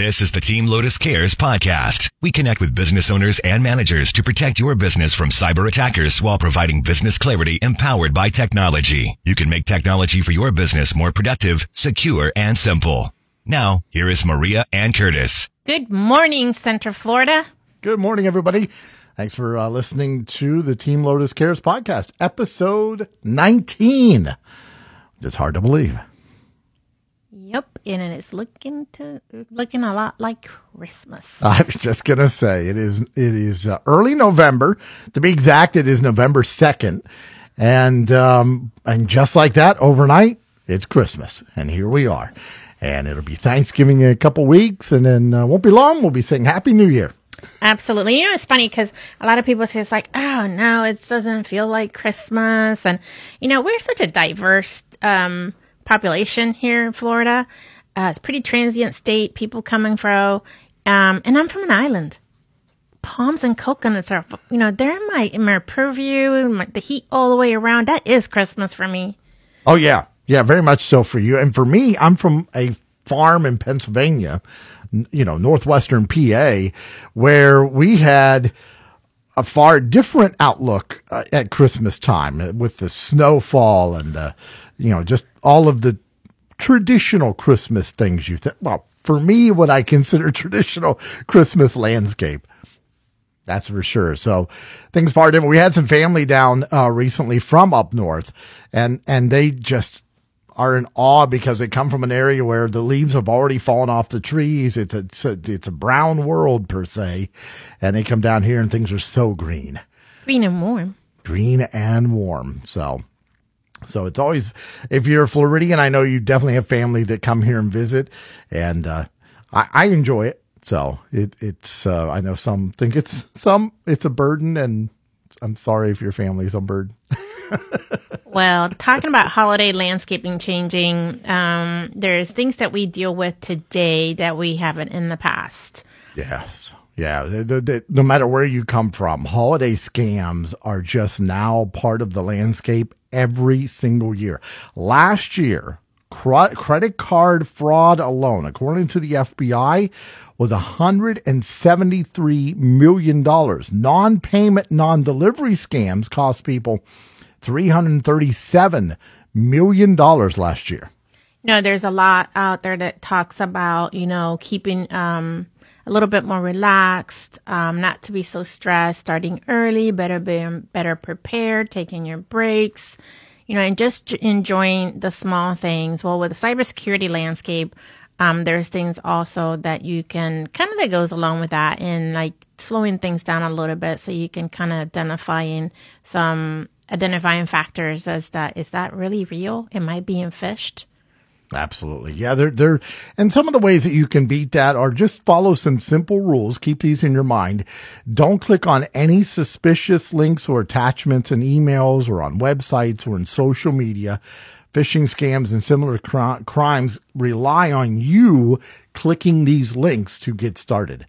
This is the Team Lotus Cares podcast. We connect with business owners and managers to protect your business from cyber attackers while providing business clarity empowered by technology. You can make technology for your business more productive, secure, and simple. Now, here is Maria and Curtis. Good morning, Central Florida. Good morning, everybody. Thanks for uh, listening to the Team Lotus Cares podcast, episode 19. It's hard to believe. Yep, and it's looking to looking a lot like Christmas. I was just gonna say it is. It is uh, early November. To be exact, it is November second, and um, and just like that, overnight, it's Christmas, and here we are. And it'll be Thanksgiving in a couple weeks, and then uh, won't be long. We'll be saying Happy New Year. Absolutely. You know, it's funny because a lot of people say it's like, oh no, it doesn't feel like Christmas, and you know, we're such a diverse. Um, population here in Florida. Uh, it's pretty transient state, people come and fro. Um, and I'm from an island. Palms and coconuts are, you know, they're in my, in my purview, my, the heat all the way around. That is Christmas for me. Oh, yeah. Yeah, very much so for you. And for me, I'm from a farm in Pennsylvania, you know, northwestern PA, where we had a far different outlook uh, at Christmas time with the snowfall and the, you know, just all of the traditional Christmas things you think. Well, for me, what I consider traditional Christmas landscape. That's for sure. So things far different. We had some family down uh, recently from up north, and and they just are in awe because they come from an area where the leaves have already fallen off the trees. It's a, it's a, it's a brown world per se, and they come down here and things are so green, green and warm, green and warm. So so it's always, if you're a Floridian, I know you definitely have family that come here and visit, and uh, I, I, enjoy it. So it, it's, uh, I know some think it's some, it's a burden, and I'm sorry if your family's a burden. well, talking about holiday landscaping changing, um, there's things that we deal with today that we haven't in the past. Yes. Yeah, the, the, no matter where you come from, holiday scams are just now part of the landscape every single year. Last year, cr- credit card fraud alone, according to the FBI, was $173 million. Non payment, non delivery scams cost people $337 million last year. You No, there's a lot out there that talks about, you know, keeping um, a little bit more relaxed, um, not to be so stressed, starting early, better being better prepared, taking your breaks, you know, and just enjoying the small things. Well, with the cybersecurity landscape, um, there's things also that you can kind of that goes along with that and like slowing things down a little bit so you can kind of identifying some identifying factors as that is that really real? Am I being phished? Absolutely. Yeah, they're, they're, and some of the ways that you can beat that are just follow some simple rules. Keep these in your mind. Don't click on any suspicious links or attachments in emails or on websites or in social media. Phishing scams and similar cr- crimes rely on you clicking these links to get started.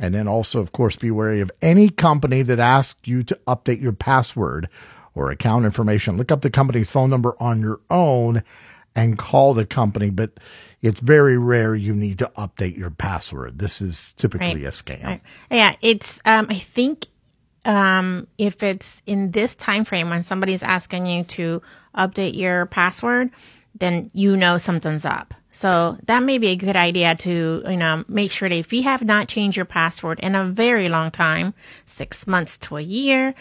And then also, of course, be wary of any company that asks you to update your password or account information. Look up the company's phone number on your own and call the company, but it's very rare you need to update your password. This is typically right. a scam. Right. Yeah, it's um, I think um, if it's in this time frame when somebody's asking you to update your password, then you know something's up. So that may be a good idea to, you know, make sure that if you have not changed your password in a very long time, six months to a year,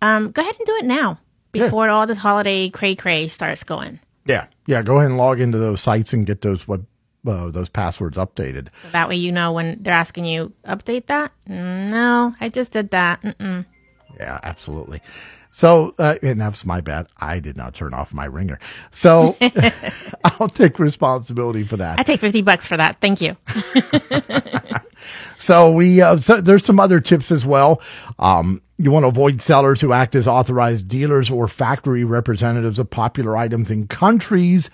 um, go ahead and do it now before yeah. all the holiday cray cray starts going. Yeah, yeah. Go ahead and log into those sites and get those web uh, those passwords updated. So that way you know when they're asking you update that. No, I just did that. Mm-mm. Yeah, absolutely. So, uh, and that's my bad. I did not turn off my ringer. So I'll take responsibility for that. I take 50 bucks for that. Thank you. so we, uh, so there's some other tips as well. Um, you want to avoid sellers who act as authorized dealers or factory representatives of popular items in countries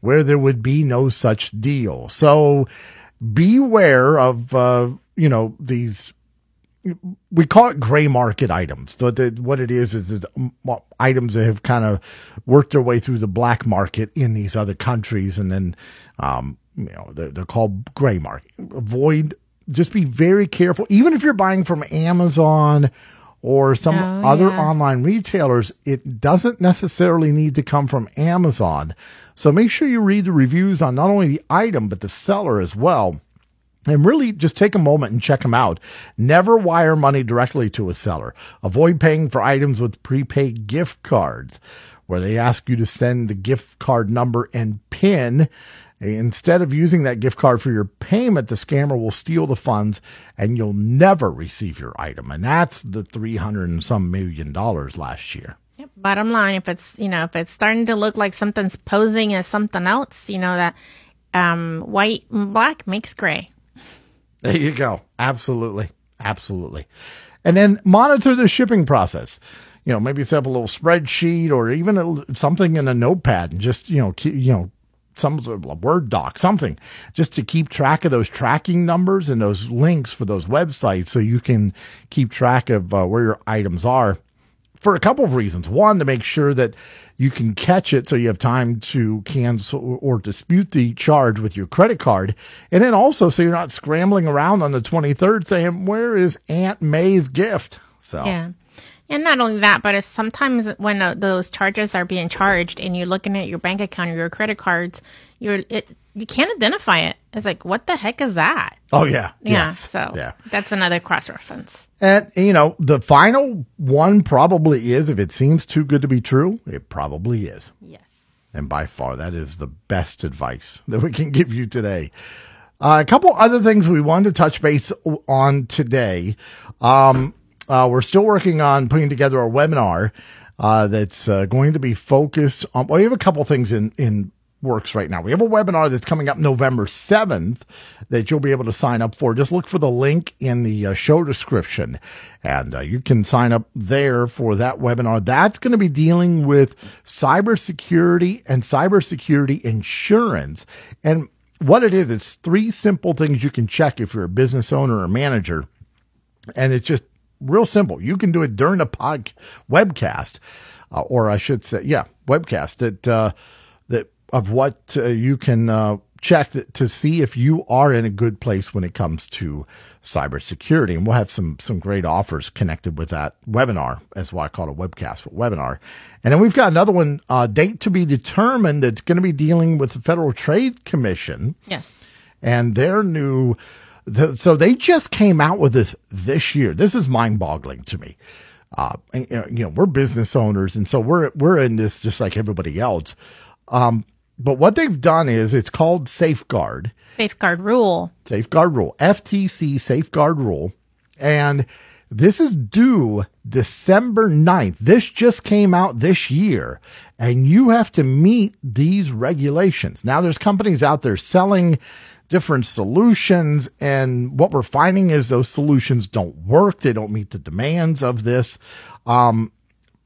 where there would be no such deal. So beware of, uh, you know, these we call it gray market items. So the, what it is is, is items that have kind of worked their way through the black market in these other countries, and then um, you know, they're, they're called gray market. Avoid, just be very careful. Even if you're buying from Amazon or some Oh, other yeah. online retailers, it doesn't necessarily need to come from Amazon. So make sure you read the reviews on not only the item, but the seller as well. And really just take a moment and check them out. Never wire money directly to a seller. Avoid paying for items with prepaid gift cards where they ask you to send the gift card number and PIN. Instead of using that gift card for your payment, the scammer will steal the funds and you'll never receive your item. And that's the 300 and some million dollars last year. Yep. Bottom line, if it's you know if it's starting to look like something's posing as something else, you know that um, white and black makes gray. There you go. Absolutely. Absolutely. And then monitor the shipping process. You know, maybe set up a little spreadsheet or even a, something in a notepad and just, you know, keep, you know, some sort of Word doc, something just to keep track of those tracking numbers and those links for those websites so you can keep track of uh, where your items are for a couple of reasons. One, to make sure that you can catch it so you have time to cancel or dispute the charge with your credit card. And then also so you're not scrambling around on the 23rd saying, where is Aunt May's gift? So, Yeah. And not only that, but it's sometimes when uh, those charges are being charged and you're looking at your bank account or your credit cards, you're it you can't identify it. It's like what the heck is that? oh yeah. Yeah. yes, So yeah. that's another cross reference. And, you know, the final one probably is if it seems too good to be true, it probably is. Yes. And by far, that is the best advice that we can give you today. Uh, a couple other things we wanted to touch base on today. Um, uh, we're still working on putting together a webinar uh, that's uh, going to be focused on. Well, we have a couple things in in works right now. We have a webinar that's coming up November seventh that you'll be able to sign up for. Just look for the link in the uh, show description, and uh, you can sign up there for that webinar. That's going to be dealing with cybersecurity and cybersecurity insurance, and what it is. It's three simple things you can check if you're a business owner or manager and it's just real simple. You can do it during a pod webcast, uh, or I should say, yeah, webcast that uh, that of what uh, you can uh, check that, to see if you are in a good place when it comes to cybersecurity. And we'll have some some great offers connected with that webinar. That's why I call it a webcast, but webinar. And then we've got another one, uh, date to be determined. That's going to be dealing with the Federal Trade Commission Yes. and their new the, so they just came out with this this year. This is mind-boggling to me. Uh and, you know we're business owners and so we're we're in this just like everybody else. Um but what they've done is it's called safeguard. Safeguard rule. safeguard rule. Ftc safeguard rule. And this is due December 9th. This just came out this year, and you have to meet these regulations. Now, there's companies out there selling different solutions, and what we're finding is those solutions don't work. They don't meet the demands of this. Um,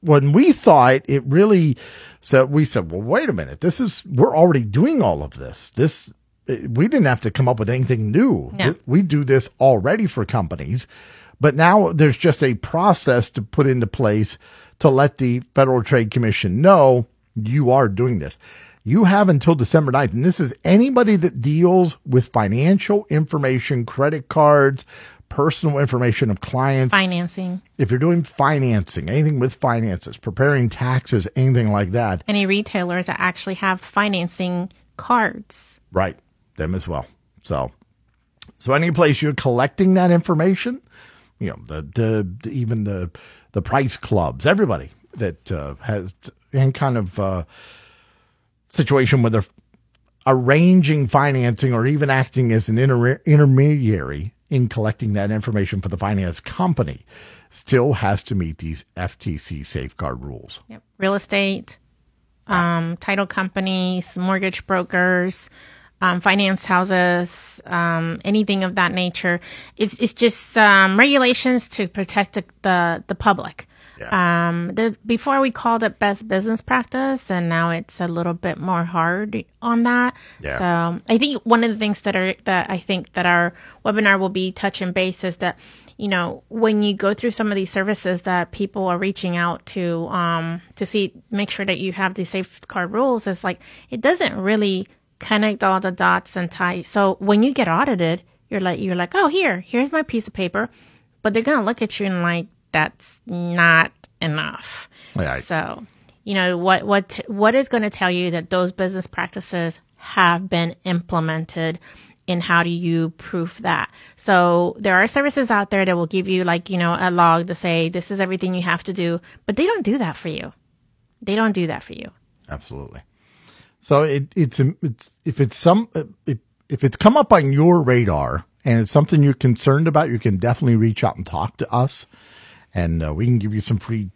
when we saw it, it really so we said, well, wait a minute. This is, we're already doing all of this. This, we didn't have to come up with anything new. No. We do this already for companies, but now there's just a process to put into place to let the Federal Trade Commission know you are doing this. You have until December 9th. And this is anybody that deals with financial information, credit cards, personal information of clients Financing. if you're doing financing, anything with finances, preparing taxes, anything like that, Any retailers that actually have financing cards. right, them as well. So, so any place you're collecting that information, you know, the, the, the even the the price clubs, everybody that uh, has any kind of uh, situation where they're arranging financing or even acting as an inter- intermediary in collecting that information for the finance company still has to meet these FTC safeguard rules. Yep. Real estate, um, title companies, mortgage brokers, um, finance houses, um, anything of that nature. It's it's just um, regulations to protect the the, the public. Yeah. Um, the, before we called it best business practice, and now it's a little bit more hard on that. Yeah. So I think one of the things that are that I think that our webinar will be touching base is that you know when you go through some of these services that people are reaching out to um to see make sure that you have these safeguard rules is like it doesn't really connect all the dots and tie. So when you get audited, you're like, you're like, oh, here, here's my piece of paper. But they're going to look at you and like, that's not enough. So, you know, what, what, what is going to tell you that those business practices have been implemented and how do you prove that? So there are services out there that will give you like, you know, a log to say, this is everything you have to do, but they don't do that for you. They don't do that for you. Absolutely. So it, it's, it's, if it's some, if, if it's come up on your radar and it's something you're concerned about, you can definitely reach out and talk to us and uh, we can give you some free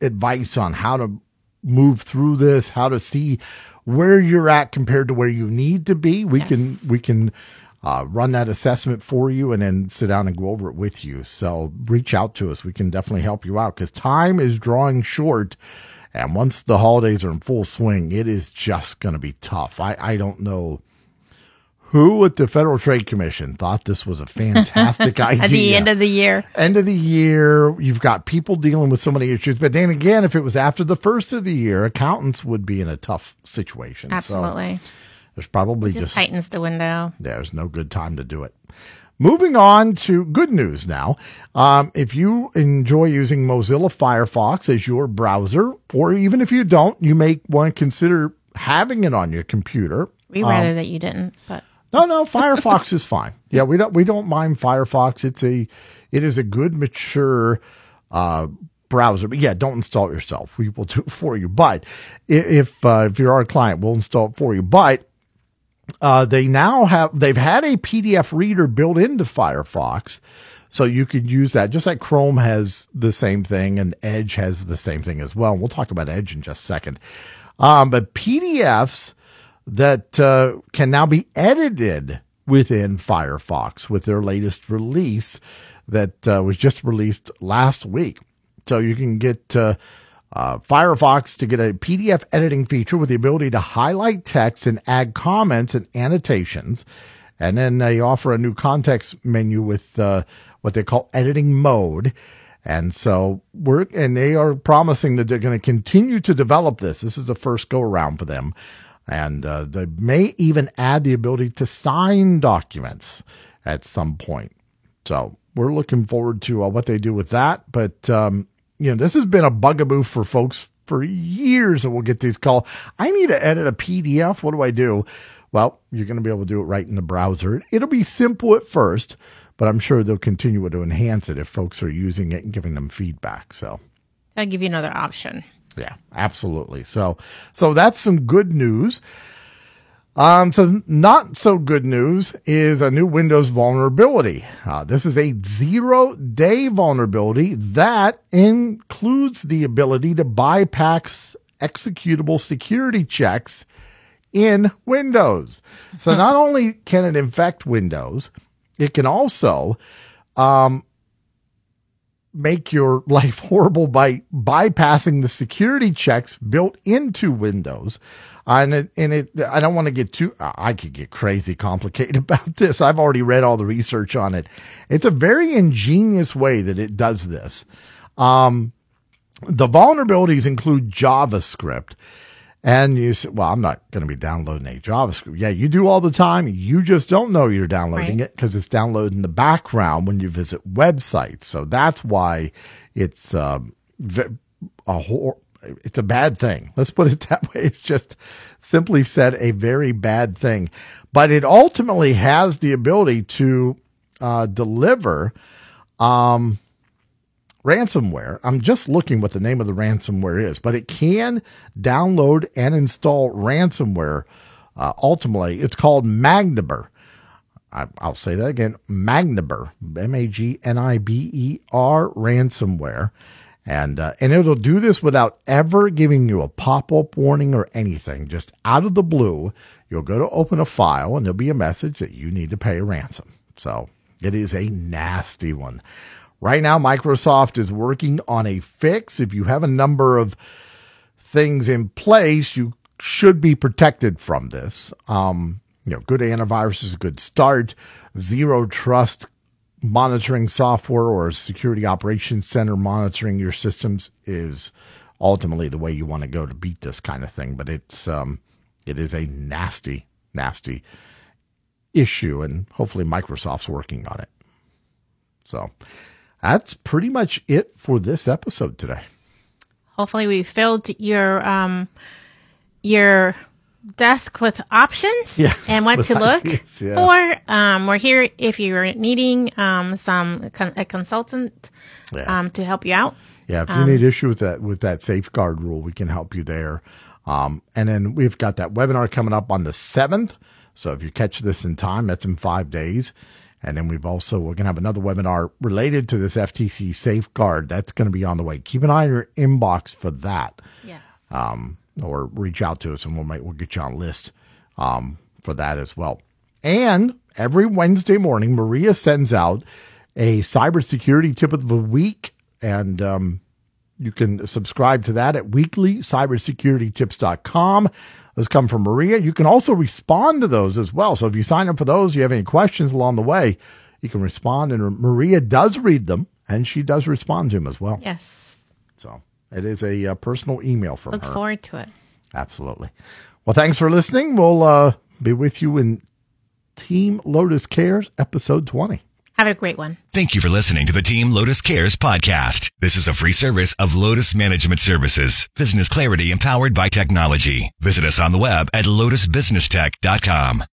advice on how to move through this, how to see where you're at compared to where you need to be. We yes. can we can uh, run that assessment for you and then sit down and go over it with you. So reach out to us. We can definitely help you out because time is drawing short. And once the holidays are in full swing, it is just going to be tough. I, I don't know who at the Federal Trade Commission thought this was a fantastic idea? At the end of the year. End of the year, you've got people dealing with so many issues. But then again, if it was after the first of the year, accountants would be in a tough situation. Absolutely. So there's probably just, just tightens the window. There's no good time to do it. Moving on to good news now. Um, if you enjoy using Mozilla Firefox as your browser, or even if you don't, you may want to consider having it on your computer. We rather um, that you didn't, but no, no, Firefox is fine. Yeah, we don't we don't mind Firefox. It's a it is a good mature uh, browser. But yeah, don't install it yourself. We will do it for you. But if uh, if you're our client, we'll install it for you. But uh, they now have they've had a PDF reader built into Firefox. So you could use that just like Chrome has the same thing and Edge has the same thing as well. We'll talk about Edge in just a second. Um, but PDFs that uh, can now be edited within Firefox with their latest release that uh, was just released last week. So you can get uh, uh Firefox to get a PDF editing feature with the ability to highlight text and add comments and annotations. And then they offer a new context menu with uh, what they call editing mode. And so we're, and they are promising that they're going to continue to develop this. This is the first go around for them. And uh, they may even add the ability to sign documents at some point. So we're looking forward to uh, what they do with that. But, um, you know, this has been a bugaboo for folks for years and we'll get these calls. I need to edit a PDF. What do I do? Well, you're going to be able to do it right in the browser. It'll be simple at first, but I'm sure they'll continue to enhance it if folks are using it and giving them feedback. So I'll give you another option. Yeah, absolutely. So, so that's some good news. Um, so not so good news is a new Windows vulnerability. Uh, this is a zero day vulnerability that includes the ability to bypass executable security checks in Windows. So not only can it infect Windows, it can also um, make your life horrible by bypassing the security checks built into Windows. and it, and it, I don't want to get too, I could get crazy complicated about this. I've already read all the research on it. It's a very ingenious way that it does this. Um, the vulnerabilities include JavaScript and you say, well, I'm not going to be downloading a JavaScript. Yeah, you do all the time. You just don't know you're downloading right. it because it's downloaded in the background when you visit websites. So that's why it's um, a hor- it's a bad thing. Let's put it that way. It's just simply said a very bad thing. But it ultimately has the ability to uh, deliver um, ransomware. I'm just looking what the name of the ransomware is, but it can download and install ransomware. Uh, ultimately, it's called Magniber. I, will say that again Magniber, M A G N I B E R ransomware. And, uh, and it'll do this without ever giving you a pop up warning or anything. Just out of the blue, you'll go to open a file and there'll be a message that you need to pay a ransom. So it is a nasty one. Right now, Microsoft is working on a fix. If you have a number of things in place, you should be protected from this. Um, you know, good antivirus is a good start. Zero trust monitoring software or security operations center monitoring your systems is ultimately the way you want to go to beat this kind of thing. But it's um, it is a nasty, nasty issue, and hopefully Microsoft's working on it. So that's pretty much it for this episode today. Hopefully, we filled your um, your desk with options Yes, and what to look ideas, yeah. for. Um, we're here if you're needing um, some con- a consultant Yeah. um, to help you out. Yeah, if you need issue with that with that safeguard rule, we can help you there. Um, and then we've got that webinar coming up on the seventh. So if you catch this in time, that's in five days. And then we've also we're gonna have another webinar related to this FTC safeguard. That's gonna be on the way. Keep an eye on your inbox for that. Yes. Um, or reach out to us and we'll make we'll get you on list um, for that as well. And every Wednesday morning, Maria sends out a cybersecurity tip of the week, and um, you can subscribe to that at weeklycybersecuritytips.com. Those come from Maria. You can also respond to those as well. So if you sign up for those, you have any questions along the way, you can respond, and Maria does read them and she does respond to them as well. Yes. So it is a uh, personal email from Look her. forward to it. Absolutely. Well, thanks for listening. We'll uh, be with you in Team Lotus Cares episode 20. Have a great one. Thank you for listening to the Team Lotus Cares podcast. This is a free service of Lotus Management Services, business clarity empowered by technology. Visit us on the web at lotusbusinesstech.com.